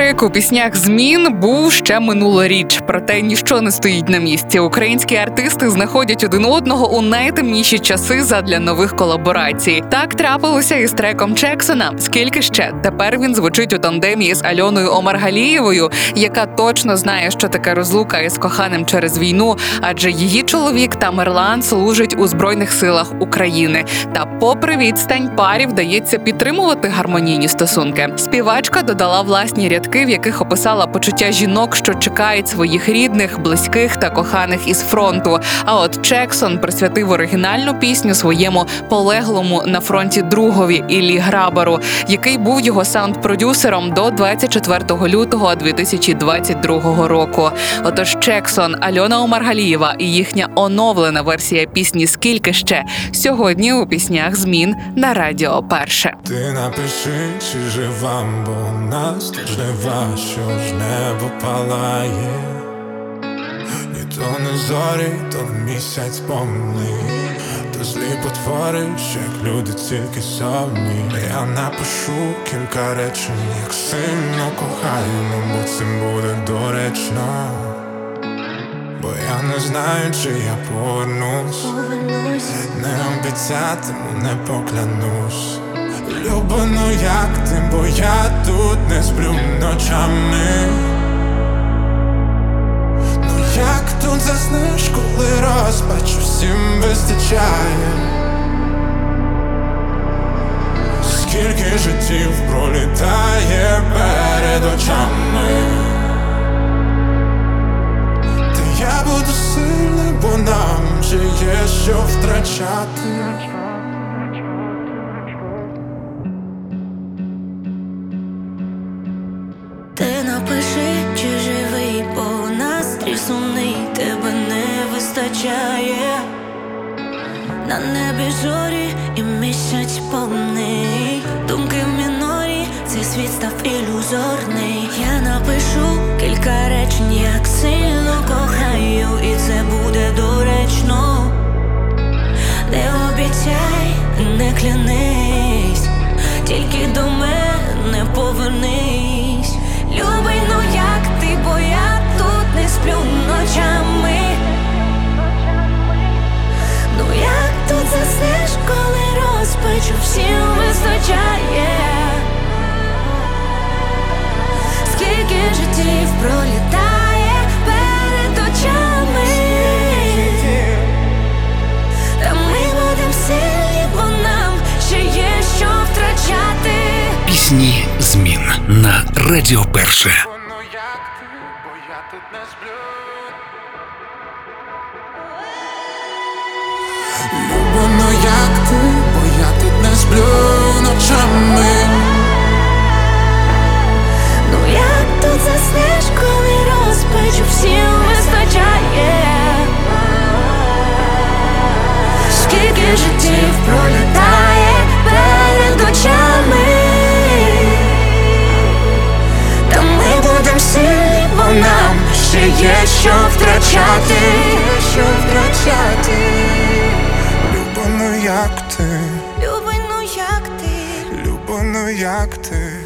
Цей у піснях змін був ще минулоріч, проте ніщо не стоїть на місці. Українські артисти знаходять один одного у найтемніші часи задля нових колаборацій. Так трапилося і з треком Чексона. Скільки ще тепер він звучить у тандемі з Альоною Омаргалієвою, яка точно знає, що таке розлука із коханим через війну, адже її чоловік Тамерлан служить у збройних силах України. Та, попри відстань, парі вдається підтримувати гармонійні стосунки. Співачка додала власні рядки, в яких описала почуття жінок, що чекають своїх рідних, близьких та коханих із фронту. А от Чексон присвятив оригінальну пісню своєму полеглому на фронті другові Іллі Грабару, який був його саунд-продюсером до 24 лютого 2022 року. Отож, Чексон, Альона Омаргалієва і їхня оновлена версія пісні Скільки ще сьогодні у піснях змін на радіо перше. Ти напиши, чи жива, бо нас тут жнива, що ж небо палає. Ні то не зорі, то місяць повний. То злі потвори, що як люди тільки сомні. Я напишу кілька речень, як сильно кохаємо, бо цим буде доречно. Бо я не знаю, чи я повернусь. Не обіцятиму, не поклянусь. Люба, ну як ти, бо я тут не сплю ночами. Ну як тут заснеш, коли розпач всім вистачає? Скільки життів пролітає перед очами? Та я буду сильний, бо нам ще є що втрачати. Напиши, чи живий, бо у нас сумний, тебе не вистачає. На небі зорі і місяць повний. Думки в мінорі, цей світ став ілюзорний. Я напишу кілька речень, як сильно кохаю, і це буде доречно. Не обіцяй, не клянись, тільки до Пісні змін на Радіо Перше. Ну як ти, бо я тут не сплю. Що втрачати. Що втрачати? Люба, ну як ти, ну як ти? Люба, ну як ти.